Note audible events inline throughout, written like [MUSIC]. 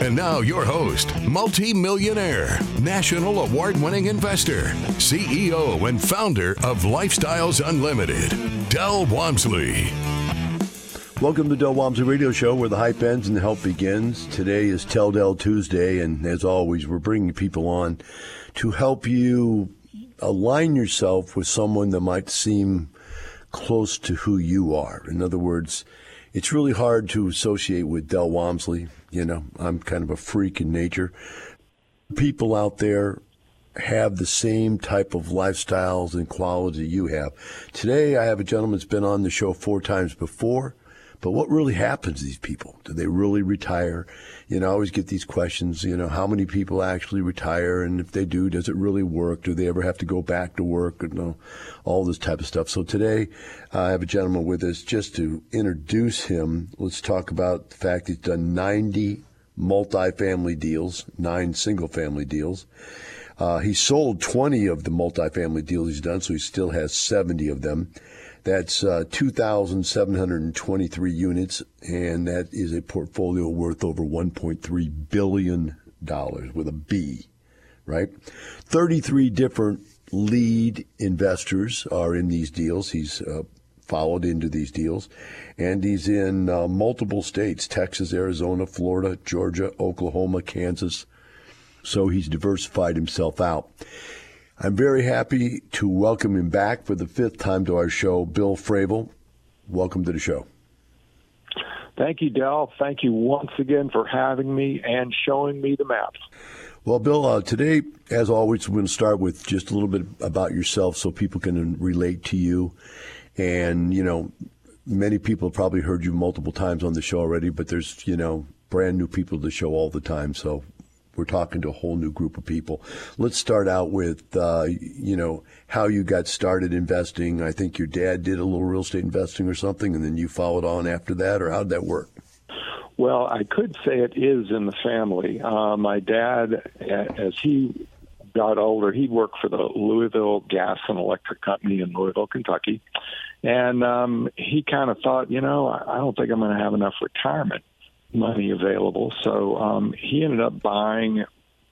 And now, your host, multi-millionaire, national award-winning investor, CEO and founder of Lifestyles Unlimited, Del Walmsley. Welcome to Del Walmsley Radio Show, where the hype ends and the help begins. Today is Tell Del Tuesday, and as always, we're bringing people on to help you align yourself with someone that might seem close to who you are. In other words, it's really hard to associate with Del Walmsley. You know, I'm kind of a freak in nature. People out there have the same type of lifestyles and qualities you have. Today, I have a gentleman that's been on the show four times before. But what really happens to these people? Do they really retire? You know, I always get these questions, you know, how many people actually retire? And if they do, does it really work? Do they ever have to go back to work? You know, all this type of stuff. So today, I have a gentleman with us just to introduce him. Let's talk about the fact he's done 90 multifamily deals, nine single family deals. Uh, he sold 20 of the multifamily deals he's done, so he still has 70 of them. That's uh, 2,723 units, and that is a portfolio worth over $1.3 billion with a B, right? 33 different lead investors are in these deals. He's uh, followed into these deals, and he's in uh, multiple states Texas, Arizona, Florida, Georgia, Oklahoma, Kansas. So he's diversified himself out. I'm very happy to welcome him back for the fifth time to our show, Bill Fravel. Welcome to the show. Thank you, Del. Thank you once again for having me and showing me the maps. Well, Bill, uh, today, as always, we're going to start with just a little bit about yourself so people can relate to you. And, you know, many people have probably heard you multiple times on the show already, but there's, you know, brand new people to the show all the time. So we're talking to a whole new group of people. Let's start out with, uh, you know, how you got started investing. I think your dad did a little real estate investing or something, and then you followed on after that, or how did that work? Well, I could say it is in the family. Uh, my dad, as he got older, he worked for the Louisville Gas and Electric Company in Louisville, Kentucky. And um, he kind of thought, you know, I don't think I'm going to have enough retirement money available. So um, he ended up buying.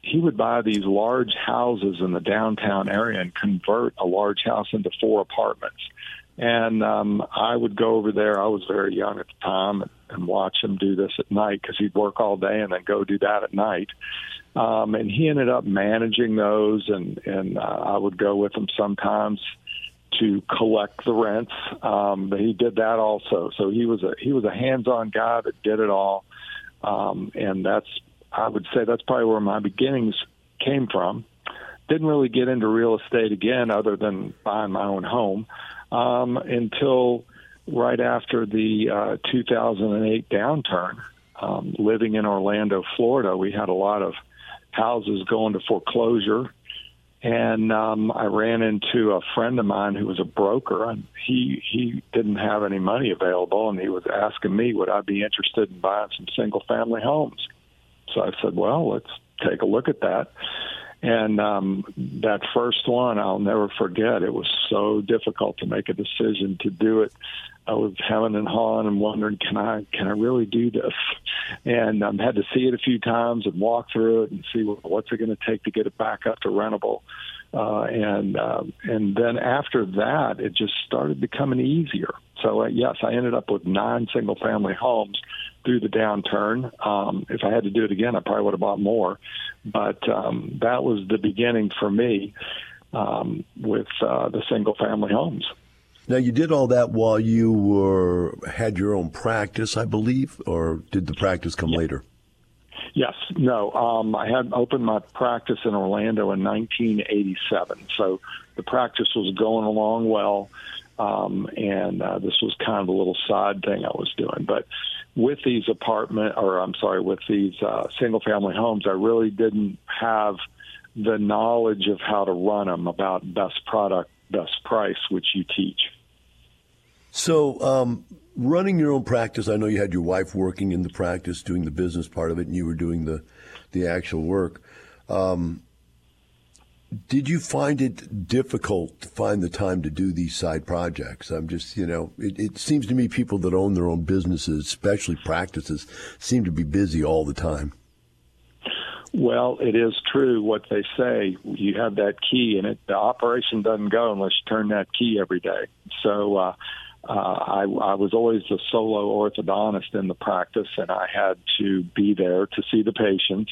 He would buy these large houses in the downtown area and convert a large house into four apartments. And um, I would go over there. I was very young at the time, and watch him do this at night because he'd work all day and then go do that at night. Um, and he ended up managing those, and and uh, I would go with him sometimes to collect the rents. Um, but he did that also. So he was a he was a hands-on guy that did it all, um, and that's I would say that's probably where my beginnings came from. Didn't really get into real estate again, other than buying my own home, um, until right after the uh, 2008 downturn. Um, living in Orlando, Florida, we had a lot of houses going to foreclosure and um, I ran into a friend of mine who was a broker, and he he didn't have any money available, and he was asking me would I be interested in buying some single family homes. So I said, well, let's take a look at that. And um, that first one, I'll never forget. It was so difficult to make a decision to do it. I was hemming and hawing and wondering, can I can I really do this? And I um, had to see it a few times and walk through it and see what, what's it going to take to get it back up to rentable. Uh, and uh, and then after that, it just started becoming easier. So uh, yes, I ended up with nine single family homes through the downturn. Um, if I had to do it again, I probably would have bought more. But um, that was the beginning for me um, with uh, the single family homes. Now you did all that while you were had your own practice, I believe, or did the practice come yeah. later? Yes, no. Um, I had opened my practice in Orlando in 1987, so the practice was going along well, um, and uh, this was kind of a little side thing I was doing. But with these apartment, or I'm sorry, with these uh, single family homes, I really didn't have the knowledge of how to run them, about best product, best price, which you teach. So, um, running your own practice, I know you had your wife working in the practice, doing the business part of it, and you were doing the, the actual work. Um, did you find it difficult to find the time to do these side projects? I'm just, you know, it, it, seems to me people that own their own businesses, especially practices, seem to be busy all the time. Well, it is true what they say. You have that key, and it the operation doesn't go unless you turn that key every day. So, uh, uh, I, I was always the solo orthodontist in the practice, and I had to be there to see the patients.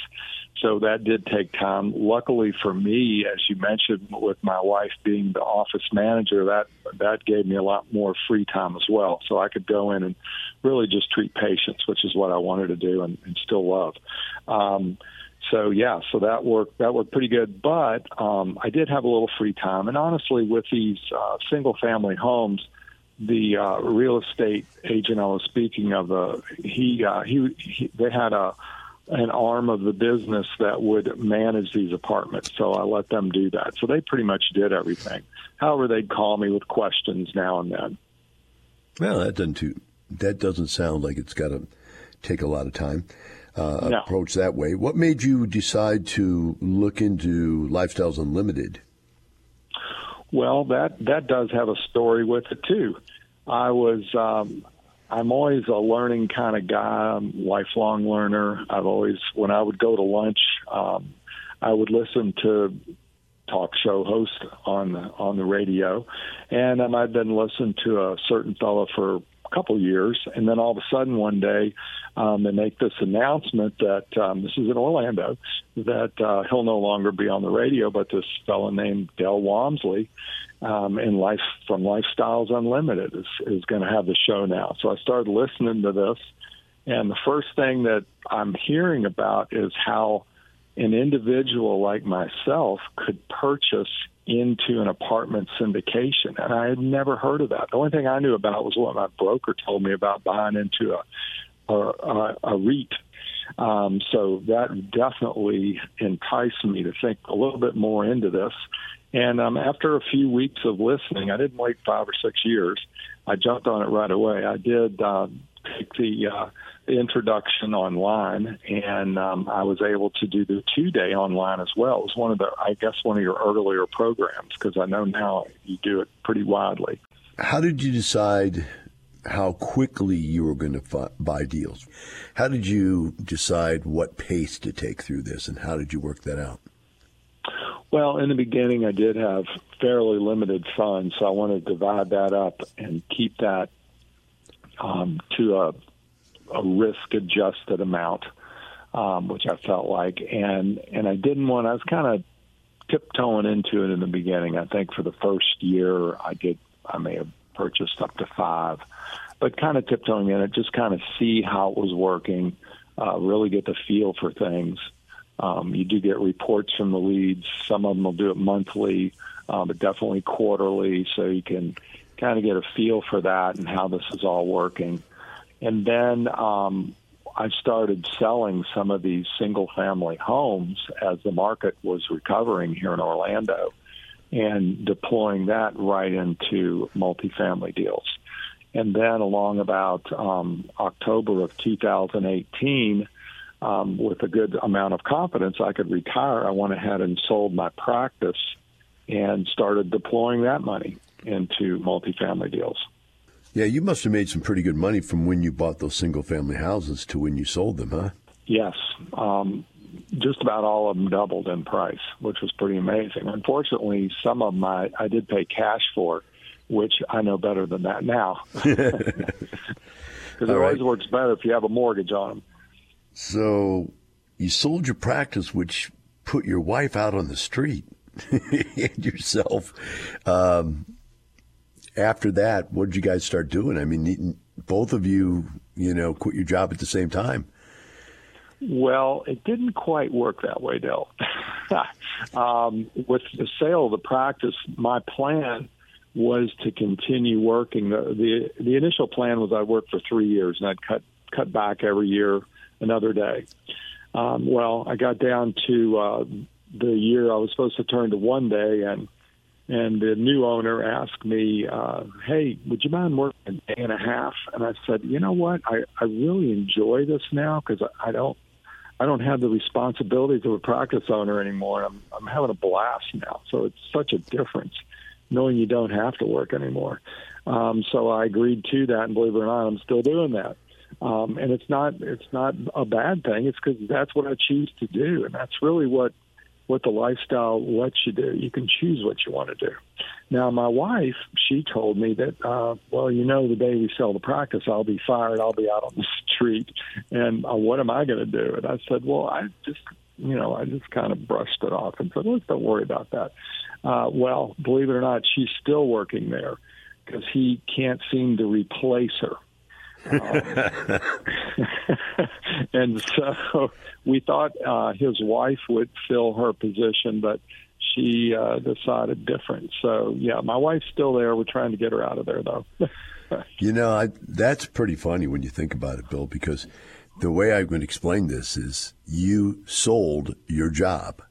So that did take time. Luckily for me, as you mentioned, with my wife being the office manager, that that gave me a lot more free time as well. So I could go in and really just treat patients, which is what I wanted to do and, and still love. Um, so yeah, so that worked that worked pretty good. But um, I did have a little free time, and honestly, with these uh, single family homes the uh, real estate agent I was speaking of, uh, he, uh, he he they had a an arm of the business that would manage these apartments. So I let them do that. So they pretty much did everything. However, they'd call me with questions now and then. Well, that doesn't too, that doesn't sound like it's got to take a lot of time. Uh, no. Approach that way. What made you decide to look into Lifestyles Unlimited? Well, that that does have a story with it too. I was um, I'm always a learning kind of guy, I'm a lifelong learner. I've always when I would go to lunch, um, I would listen to talk show host on the, on the radio, and um, I'd been listening to a certain fellow for a couple years, and then all of a sudden one day um, they make this announcement that um, this is in Orlando that uh, he'll no longer be on the radio, but this fellow named Del Walmsley um, in Life from Lifestyles Unlimited is, is going to have the show now. So I started listening to this, and the first thing that I'm hearing about is how an individual like myself could purchase into an apartment syndication. And I had never heard of that. The only thing I knew about was what my broker told me about buying into a, a, a REIT. Um, so that definitely enticed me to think a little bit more into this. And um, after a few weeks of listening, I didn't wait five or six years. I jumped on it right away. I did uh, take the uh, introduction online, and um, I was able to do the two day online as well. It was one of the, I guess, one of your earlier programs because I know now you do it pretty widely. How did you decide how quickly you were going to buy deals? How did you decide what pace to take through this, and how did you work that out? Well, in the beginning, I did have fairly limited funds, so I wanted to divide that up and keep that um, to a a risk adjusted amount, um, which I felt like, and and I didn't want. I was kind of tiptoeing into it in the beginning. I think for the first year, I did. I may have purchased up to five, but kind of tiptoeing in it, just kind of see how it was working, uh, really get the feel for things. Um, you do get reports from the leads. Some of them will do it monthly, uh, but definitely quarterly, so you can kind of get a feel for that and how this is all working. And then um, I started selling some of these single family homes as the market was recovering here in Orlando and deploying that right into multifamily deals. And then along about um, October of 2018, um, with a good amount of confidence I could retire, I went ahead and sold my practice and started deploying that money into multifamily deals. Yeah, you must have made some pretty good money from when you bought those single family houses to when you sold them, huh? Yes. Um, just about all of them doubled in price, which was pretty amazing. Unfortunately, some of them I, I did pay cash for, which I know better than that now. [LAUGHS] [LAUGHS] [LAUGHS] Because it always works better if you have a mortgage on them. So you sold your practice, which put your wife out on the street [LAUGHS] and yourself. Um, after that, what did you guys start doing? I mean, both of you, you know, quit your job at the same time. Well, it didn't quite work that way, Del. [LAUGHS] um, with the sale of the practice, my plan was to continue working. The, the the initial plan was I'd work for three years and I'd cut cut back every year another day. Um, well, I got down to uh, the year I was supposed to turn to one day, and and the new owner asked me, uh, "Hey, would you mind working a day and a half?" And I said, "You know what? I I really enjoy this now because I, I don't." I don't have the responsibilities of a practice owner anymore. I'm I'm having a blast now. So it's such a difference knowing you don't have to work anymore. Um, so I agreed to that, and believe it or not, I'm still doing that. Um, and it's not it's not a bad thing. It's because that's what I choose to do, and that's really what what the lifestyle lets you do. You can choose what you want to do. Now, my wife, she told me that, uh, well, you know, the day we sell the practice, I'll be fired. I'll be out on the [LAUGHS] street, and uh, what am I going to do? And I said, well, I just, you know, I just kind of brushed it off and said, let's don't worry about that. Uh, well, believe it or not, she's still working there because he can't seem to replace her. Um, [LAUGHS] and so we thought uh, his wife would fill her position, but she uh, decided different. So yeah, my wife's still there. We're trying to get her out of there, though. [LAUGHS] you know, I, that's pretty funny when you think about it, Bill, because the way I'm going to explain this is you sold your job.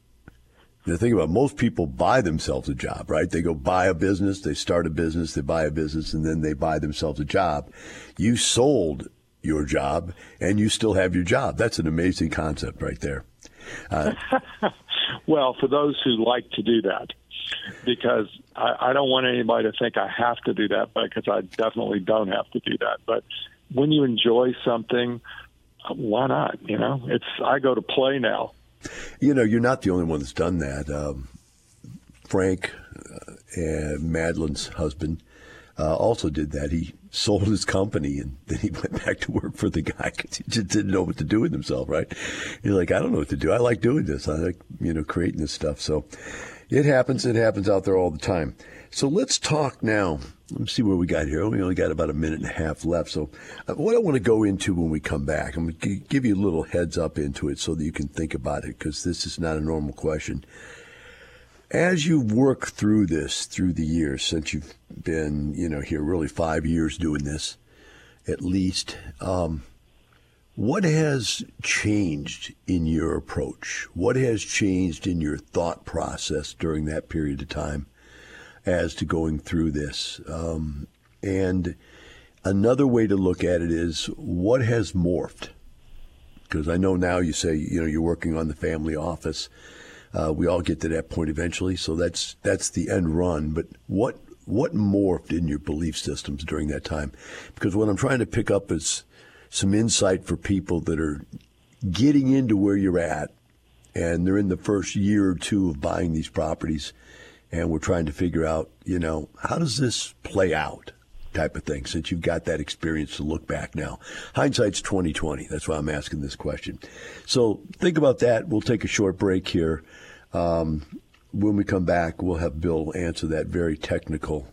The thing about it, most people buy themselves a job, right? They go buy a business, they start a business, they buy a business, and then they buy themselves a job. You sold your job, and you still have your job. That's an amazing concept right there. Uh, [LAUGHS] well, for those who like to do that, because I, I don't want anybody to think I have to do that, because I definitely don't have to do that. But when you enjoy something, why not? You know, it's I go to play now you know, you're not the only one that's done that. Um, Frank uh, Madeline's husband uh, also did that. He sold his company and then he [LAUGHS] went back to work for the guy because he just didn't know what to do with himself, right? He's like, I don't know what to do. I like doing this. I like, you know, creating this stuff. So it happens. It happens out there all the time. So let's talk now. Let's see where we got here. We only got about a minute and a half left. So, uh, what I want to go into when we come back, I'm going to give you a little heads up into it so that you can think about it because this is not a normal question. As you work through this through the years, since you've been, you know, here really five years doing this, at least, um, what has changed in your approach? What has changed in your thought process during that period of time? As to going through this. Um, and another way to look at it is what has morphed? Because I know now you say you know you're working on the family office. Uh, we all get to that point eventually, so that's that's the end run. But what what morphed in your belief systems during that time? Because what I'm trying to pick up is some insight for people that are getting into where you're at, and they're in the first year or two of buying these properties and we're trying to figure out, you know, how does this play out? Type of thing. Since you've got that experience to look back now, hindsight's twenty twenty. That's why I'm asking this question. So think about that. We'll take a short break here. Um, when we come back, we'll have Bill answer that very technical,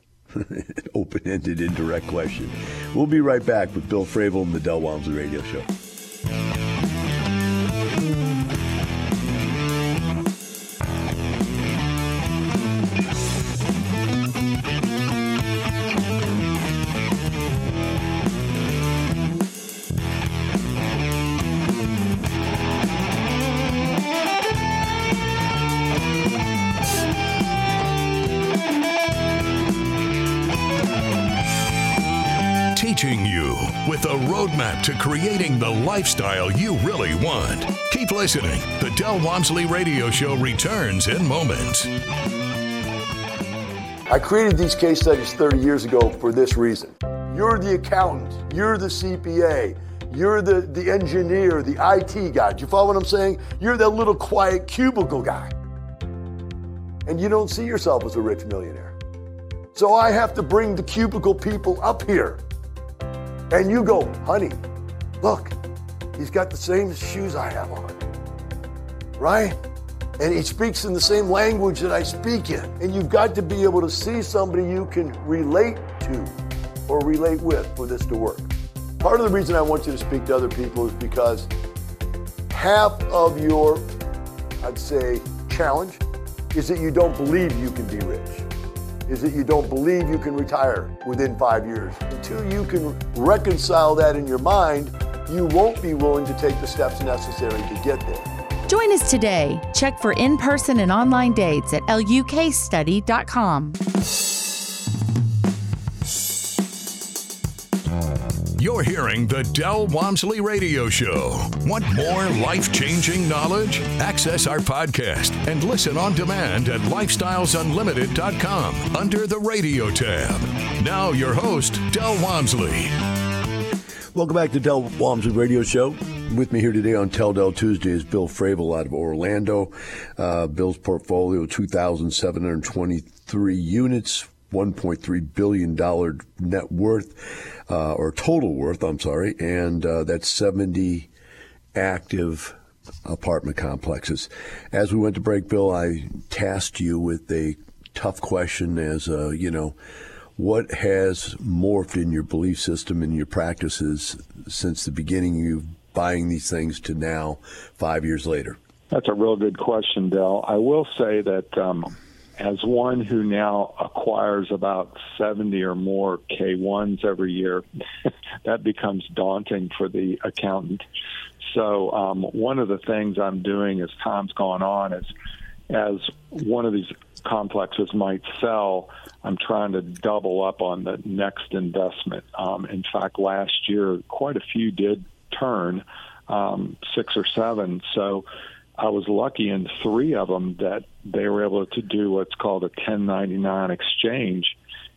[LAUGHS] open-ended, indirect question. We'll be right back with Bill Fravel and the Del Walmsley Radio Show. Roadmap to creating the lifestyle you really want. Keep listening. The Del Walmsley Radio Show returns in moments. I created these case studies 30 years ago for this reason. You're the accountant, you're the CPA, you're the, the engineer, the IT guy. Do you follow what I'm saying? You're that little quiet cubicle guy. And you don't see yourself as a rich millionaire. So I have to bring the cubicle people up here and you go, honey, look, he's got the same shoes I have on. Right? And he speaks in the same language that I speak in. And you've got to be able to see somebody you can relate to or relate with for this to work. Part of the reason I want you to speak to other people is because half of your, I'd say, challenge is that you don't believe you can be rich is that you don't believe you can retire within five years. Until you can reconcile that in your mind, you won't be willing to take the steps necessary to get there. Join us today. Check for in person and online dates at lukstudy.com. You're hearing the Del Walmsley Radio Show. Want more life changing knowledge? Access our podcast and listen on demand at lifestylesunlimited.com under the radio tab. Now, your host, Del Walmsley. Welcome back to Del Walmsley Radio Show. With me here today on Tell Del Tuesday is Bill Fravel out of Orlando. Uh, Bill's portfolio, 2,723 units, $1.3 billion net worth, uh, or total worth, I'm sorry, and uh, that's 70 active apartment complexes. As we went to break, Bill, I tasked you with a tough question as, uh, you know, what has morphed in your belief system and your practices since the beginning of buying these things to now, five years later? That's a real good question, Del. I will say that um, as one who now acquires about 70 or more K1s every year, [LAUGHS] that becomes daunting for the accountant. So, um, one of the things I'm doing as time's gone on is as one of these complexes might sell, I'm trying to double up on the next investment. Um, in fact, last year, quite a few did turn, um, six or seven. So, I was lucky in three of them that they were able to do what's called a 1099 exchange,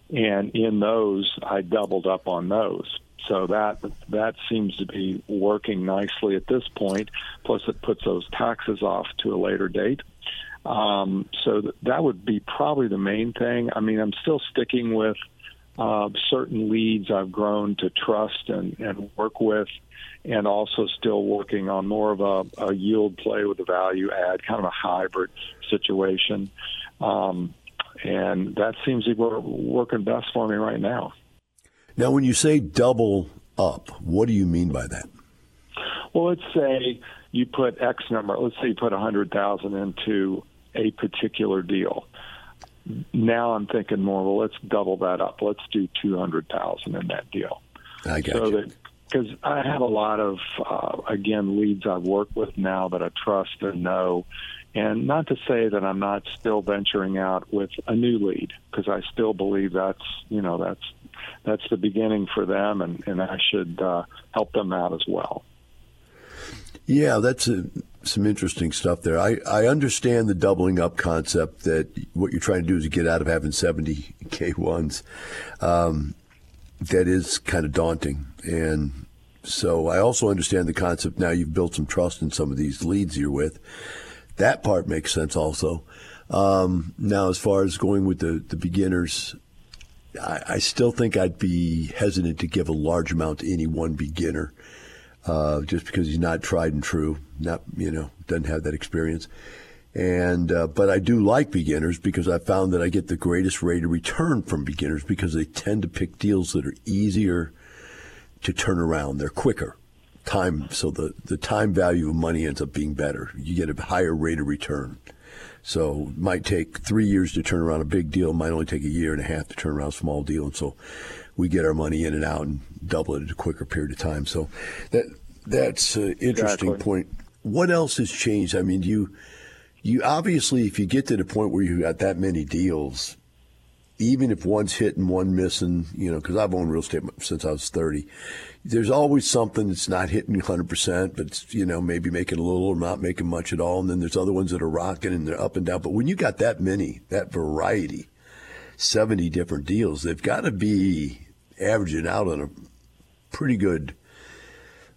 and in those I doubled up on those. So that that seems to be working nicely at this point. Plus, it puts those taxes off to a later date. Um, so th- that would be probably the main thing. I mean, I'm still sticking with uh, certain leads I've grown to trust and, and work with and also still working on more of a, a yield play with a value add, kind of a hybrid situation. Um, and that seems to be working best for me right now. Now, when you say double up, what do you mean by that? Well, let's say you put X number. Let's say you put a hundred thousand into a particular deal. Now I'm thinking more. Well, let's double that up. Let's do two hundred thousand in that deal. I got so that because I have a lot of uh, again leads I've worked with now that I trust and know, and not to say that I'm not still venturing out with a new lead because I still believe that's you know that's that's the beginning for them, and and I should uh, help them out as well. Yeah, that's a, some interesting stuff there. I, I understand the doubling up concept that what you're trying to do is get out of having 70 K1s. Um, that is kind of daunting. And so I also understand the concept now you've built some trust in some of these leads you're with. That part makes sense also. Um, now, as far as going with the, the beginners, I, I, still think I'd be hesitant to give a large amount to any one beginner uh, just because he's not tried and true, not, you know, doesn't have that experience. And uh, but I do like beginners because I found that I get the greatest rate of return from beginners because they tend to pick deals that are easier to turn around. They're quicker time, so the the time value of money ends up being better. You get a higher rate of return. So it might take three years to turn around a big deal. It might only take a year and a half to turn around a small deal. And so we get our money in and out and double it in a quicker period of time. So that that's an interesting exactly. point. What else has changed? I mean, you you obviously, if you get to the point where you got that many deals, even if one's hitting, one missing, you know, because I've owned real estate since I was 30, there's always something that's not hitting 100%, but it's, you know, maybe making a little or not making much at all. And then there's other ones that are rocking and they're up and down. But when you got that many, that variety, 70 different deals, they've got to be averaging out on a pretty good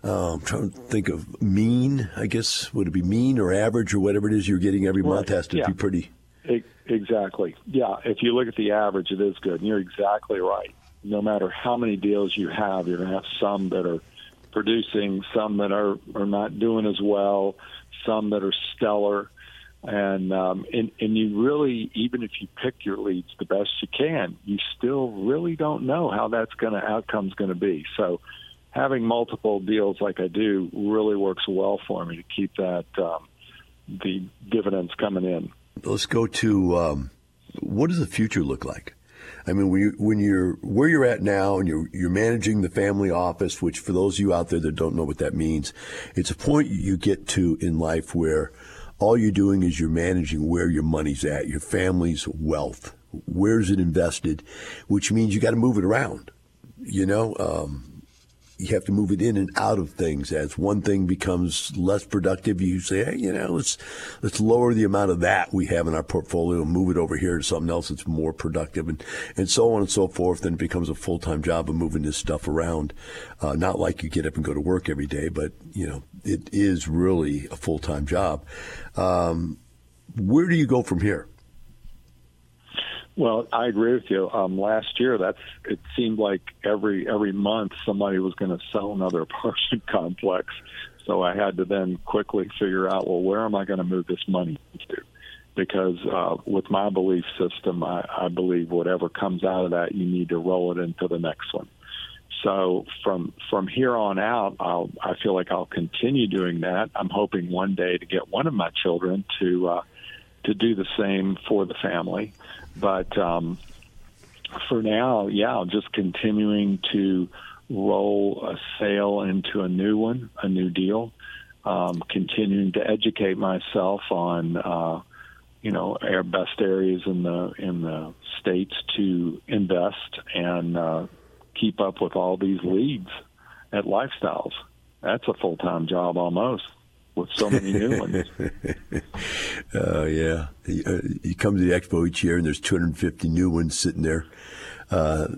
uh, I'm trying to think of mean. I guess would it be mean or average or whatever it is you're getting every month has to yeah. be pretty. Exactly. Yeah. If you look at the average, it is good. And you're exactly right. No matter how many deals you have, you're going to have some that are producing, some that are are not doing as well, some that are stellar. And um, and and you really, even if you pick your leads the best you can, you still really don't know how that's going to outcome's going to be. So having multiple deals like I do really works well for me to keep that um, the dividends coming in. Let's go to um, what does the future look like? I mean, when, you, when you're where you're at now and you're, you're managing the family office, which for those of you out there that don't know what that means, it's a point you get to in life where all you're doing is you're managing where your money's at, your family's wealth. Where's it invested? Which means you got to move it around. You know, um, you have to move it in and out of things. As one thing becomes less productive, you say, hey, you know, let's let's lower the amount of that we have in our portfolio and move it over here to something else that's more productive, and and so on and so forth. Then it becomes a full time job of moving this stuff around. Uh, not like you get up and go to work every day, but you know, it is really a full time job. Um, where do you go from here? Well, I agree with you. Um, last year, that's it seemed like every every month somebody was going to sell another [LAUGHS] apartment complex. So I had to then quickly figure out, well, where am I going to move this money to? Because uh, with my belief system, I, I believe whatever comes out of that, you need to roll it into the next one. So from from here on out, I'll, I feel like I'll continue doing that. I'm hoping one day to get one of my children to uh, to do the same for the family. But um, for now, yeah, just continuing to roll a sale into a new one, a new deal. Um, continuing to educate myself on, uh, you know, our best areas in the in the states to invest and uh, keep up with all these leads at lifestyles. That's a full time job almost with so many new [LAUGHS] ones. Oh uh, yeah, you, uh, you, come to the expo each year, and there's 250 new ones sitting there uh,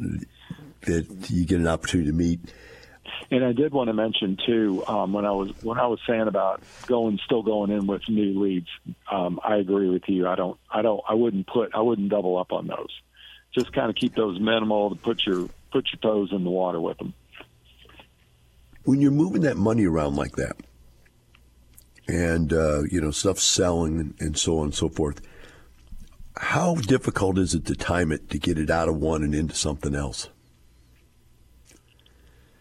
that you get an opportunity to meet. And I did want to mention too, um, when I was when I was saying about going, still going in with new leads. Um, I agree with you. I don't, I don't, I wouldn't put, I wouldn't double up on those. Just kind of keep those minimal. To put your put your toes in the water with them. When you're moving that money around like that, and uh, you know stuff selling and, and so on and so forth. How difficult is it to time it to get it out of one and into something else?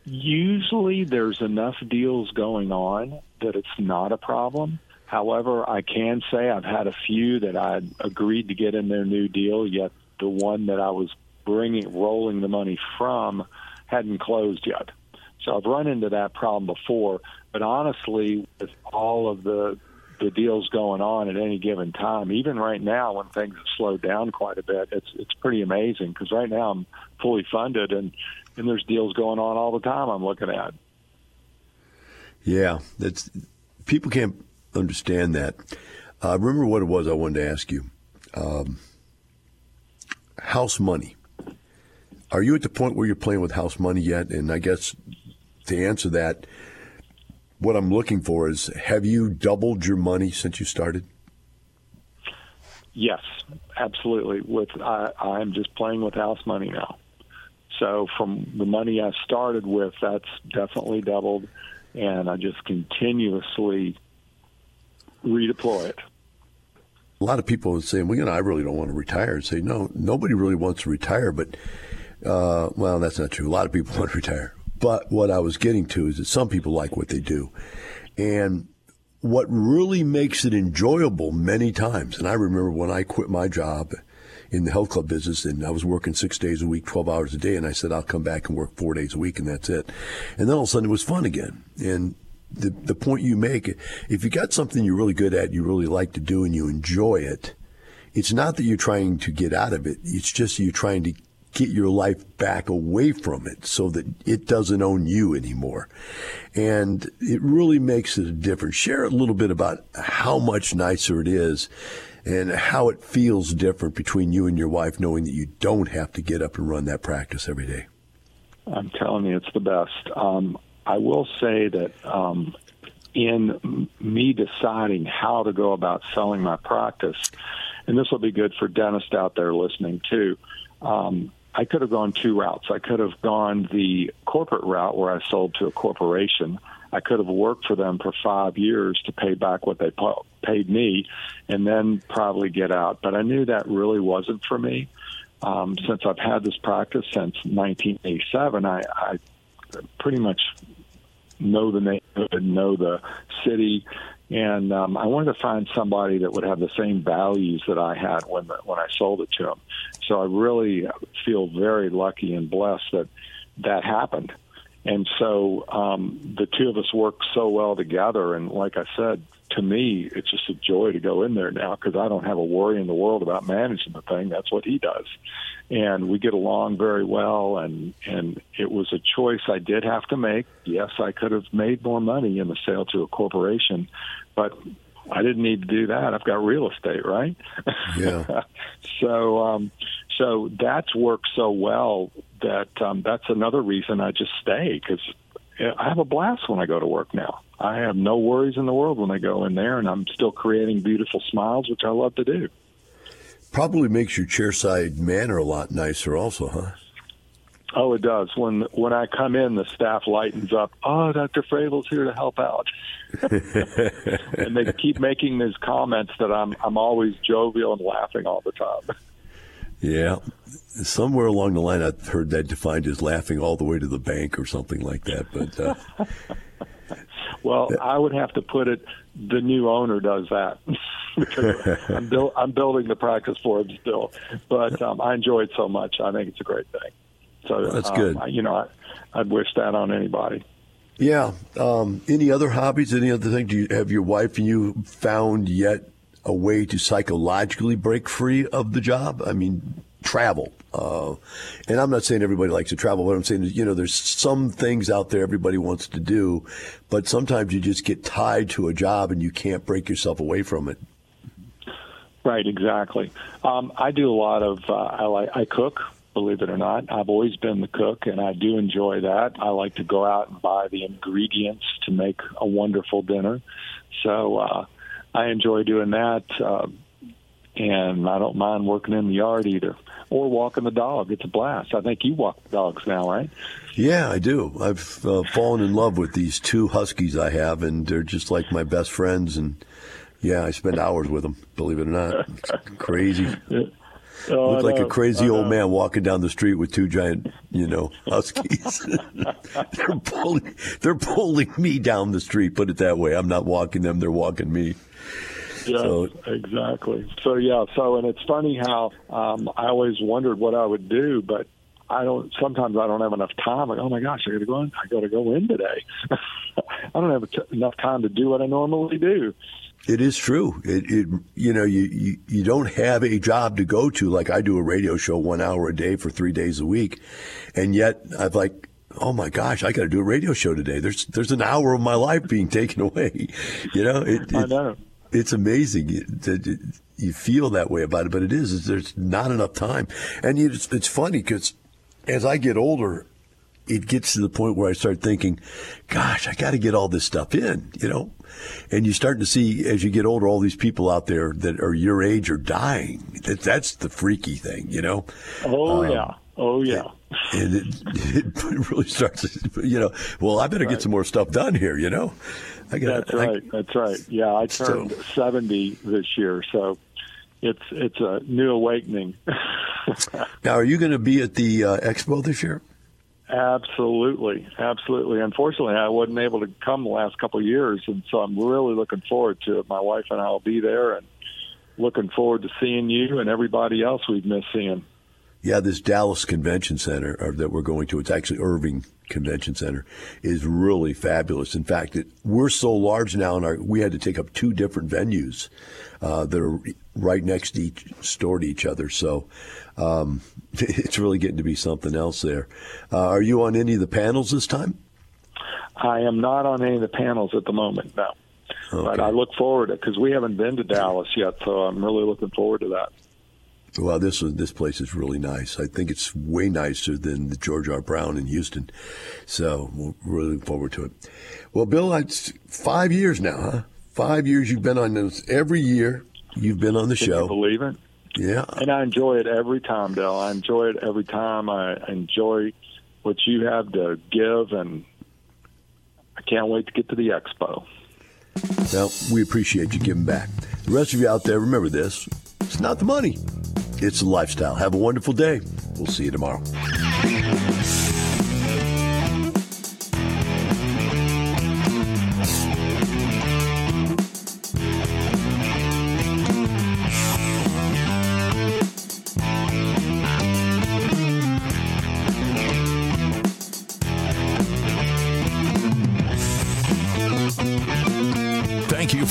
Usually, there's enough deals going on that it's not a problem. However, I can say I've had a few that I agreed to get in their new deal, yet the one that I was bringing, rolling the money from, hadn't closed yet. So I've run into that problem before. But honestly, with all of the the deals going on at any given time, even right now when things have slowed down quite a bit, it's it's pretty amazing because right now I'm fully funded and and there's deals going on all the time I'm looking at. Yeah, that's people can't understand that. Uh, remember what it was I wanted to ask you. Um, house money. Are you at the point where you're playing with house money yet? And I guess to answer that, what I'm looking for is have you doubled your money since you started? Yes, absolutely. With I, I'm just playing with house money now. So from the money I started with, that's definitely doubled, and I just continuously redeploy it. A lot of people are saying, "Well, you know, I really don't want to retire." And say, "No, nobody really wants to retire." But uh, well, that's not true. A lot of people [LAUGHS] want to retire. But what I was getting to is that some people like what they do. And what really makes it enjoyable many times, and I remember when I quit my job in the health club business and I was working six days a week, 12 hours a day, and I said, I'll come back and work four days a week and that's it. And then all of a sudden it was fun again. And the, the point you make, if you got something you're really good at, you really like to do and you enjoy it, it's not that you're trying to get out of it. It's just you're trying to get your life back away from it so that it doesn't own you anymore. And it really makes it a difference. Share a little bit about how much nicer it is and how it feels different between you and your wife knowing that you don't have to get up and run that practice every day. I'm telling you, it's the best. Um, I will say that um, in me deciding how to go about selling my practice, and this will be good for dentists out there listening too. Um, I could have gone two routes. I could have gone the corporate route where I sold to a corporation. I could have worked for them for five years to pay back what they paid me and then probably get out. But I knew that really wasn't for me. Um, since I've had this practice since 1987, I, I pretty much know the neighborhood, know the city, and um, I wanted to find somebody that would have the same values that I had when the, when I sold it to him. So I really feel very lucky and blessed that that happened. And so um, the two of us work so well together. And like I said, to me, it's just a joy to go in there now because I don't have a worry in the world about managing the thing. That's what he does, and we get along very well. And and it was a choice I did have to make. Yes, I could have made more money in the sale to a corporation, but I didn't need to do that. I've got real estate, right? Yeah. [LAUGHS] so um, so that's worked so well that um, that's another reason I just stay because I have a blast when I go to work now. I have no worries in the world when I go in there, and I'm still creating beautiful smiles, which I love to do. Probably makes your chairside manner a lot nicer, also, huh? Oh, it does. When when I come in, the staff lightens up. Oh, Dr. Fravel's here to help out, [LAUGHS] and they keep making these comments that I'm I'm always jovial and laughing all the time. [LAUGHS] Yeah, somewhere along the line, I've heard that defined as laughing all the way to the bank or something like that. But uh, [LAUGHS] well, I would have to put it. The new owner does that [LAUGHS] I'm, build, I'm building the practice for him still. But um, I enjoy it so much. I think it's a great thing. So that's um, good. I, you know, I, I'd wish that on anybody. Yeah. Um, any other hobbies? Any other thing? Do you have your wife and you found yet a way to psychologically break free of the job? I mean, travel. Uh, and I'm not saying everybody likes to travel, but I'm saying, you know, there's some things out there everybody wants to do, but sometimes you just get tied to a job and you can't break yourself away from it. Right, exactly. Um, I do a lot of, uh, I like, I cook, believe it or not. I've always been the cook and I do enjoy that. I like to go out and buy the ingredients to make a wonderful dinner. So, uh, I enjoy doing that. Uh, and I don't mind working in the yard either or walking the dog. It's a blast. I think you walk the dogs now, right? Yeah, I do. I've uh, fallen in love with these two huskies I have, and they're just like my best friends. And yeah, I spend hours with them. Believe it or not, it's crazy. [LAUGHS] Oh, Look like a crazy old man walking down the street with two giant, you know, huskies. [LAUGHS] they're pulling, they're pulling me down the street. Put it that way. I'm not walking them; they're walking me. Yeah, So- exactly. So yeah, so and it's funny how um, I always wondered what I would do, but I don't. Sometimes I don't have enough time. Like, oh my gosh, I got to go in. I got to go in today. [LAUGHS] I don't have t- enough time to do what I normally do. It is true. It, it you know, you, you, you don't have a job to go to like I do a radio show one hour a day for three days a week. And yet I've like, oh my gosh, I got to do a radio show today. There's, there's an hour of my life being taken away. [LAUGHS] You know, it, I know. it's amazing that you feel that way about it, but it is, is there's not enough time. And it's, it's funny because as I get older, it gets to the point where I start thinking, gosh, I got to get all this stuff in, you know? And you start to see as you get older, all these people out there that are your age are dying. That, that's the freaky thing, you know? Oh Um, yeah. Oh yeah. And it, [LAUGHS] it really starts, to, you know, well, I better get some more stuff done here, you know? I got That's right. That's right. Yeah, I turned So- 70 this year, so it's it's a new awakening. [LAUGHS] Now, are you going to be at the uh, expo this year? Absolutely, absolutely. Unfortunately, I wasn't able to come the last couple of years, and so I'm really looking forward to it. My wife and I will be there, and looking forward to seeing you and everybody else we've missed seeing. Yeah, this Dallas Convention Center or that we're going to, it's actually Irving Convention Center, is really fabulous. In fact, it, we're so large now, and we had to take up two different venues uh, that are right next to each, store to each other. So um, [LAUGHS] it's really getting to be something else there. Uh, are you on any of the panels this time? I am not on any of the panels at the moment, no. But I look forward to it because we haven't been to Dallas yet, so I'm really looking forward to that. Well, this one- this place is really nice. I think it's way nicer than the George R. Brown in Houston. So we're really looking forward to it. Well, Bill, it's five years now, huh? Five years you've been on this. Every year you've been on the Can you show. believe it? Yeah. And I enjoy it every time, Del. I enjoy it every time. I enjoy what you have to give, and I can't wait to get to the expo. Well, we appreciate you giving back. The rest of you out there, remember this it's not the money, it's the lifestyle. Have a wonderful day. We'll see you tomorrow.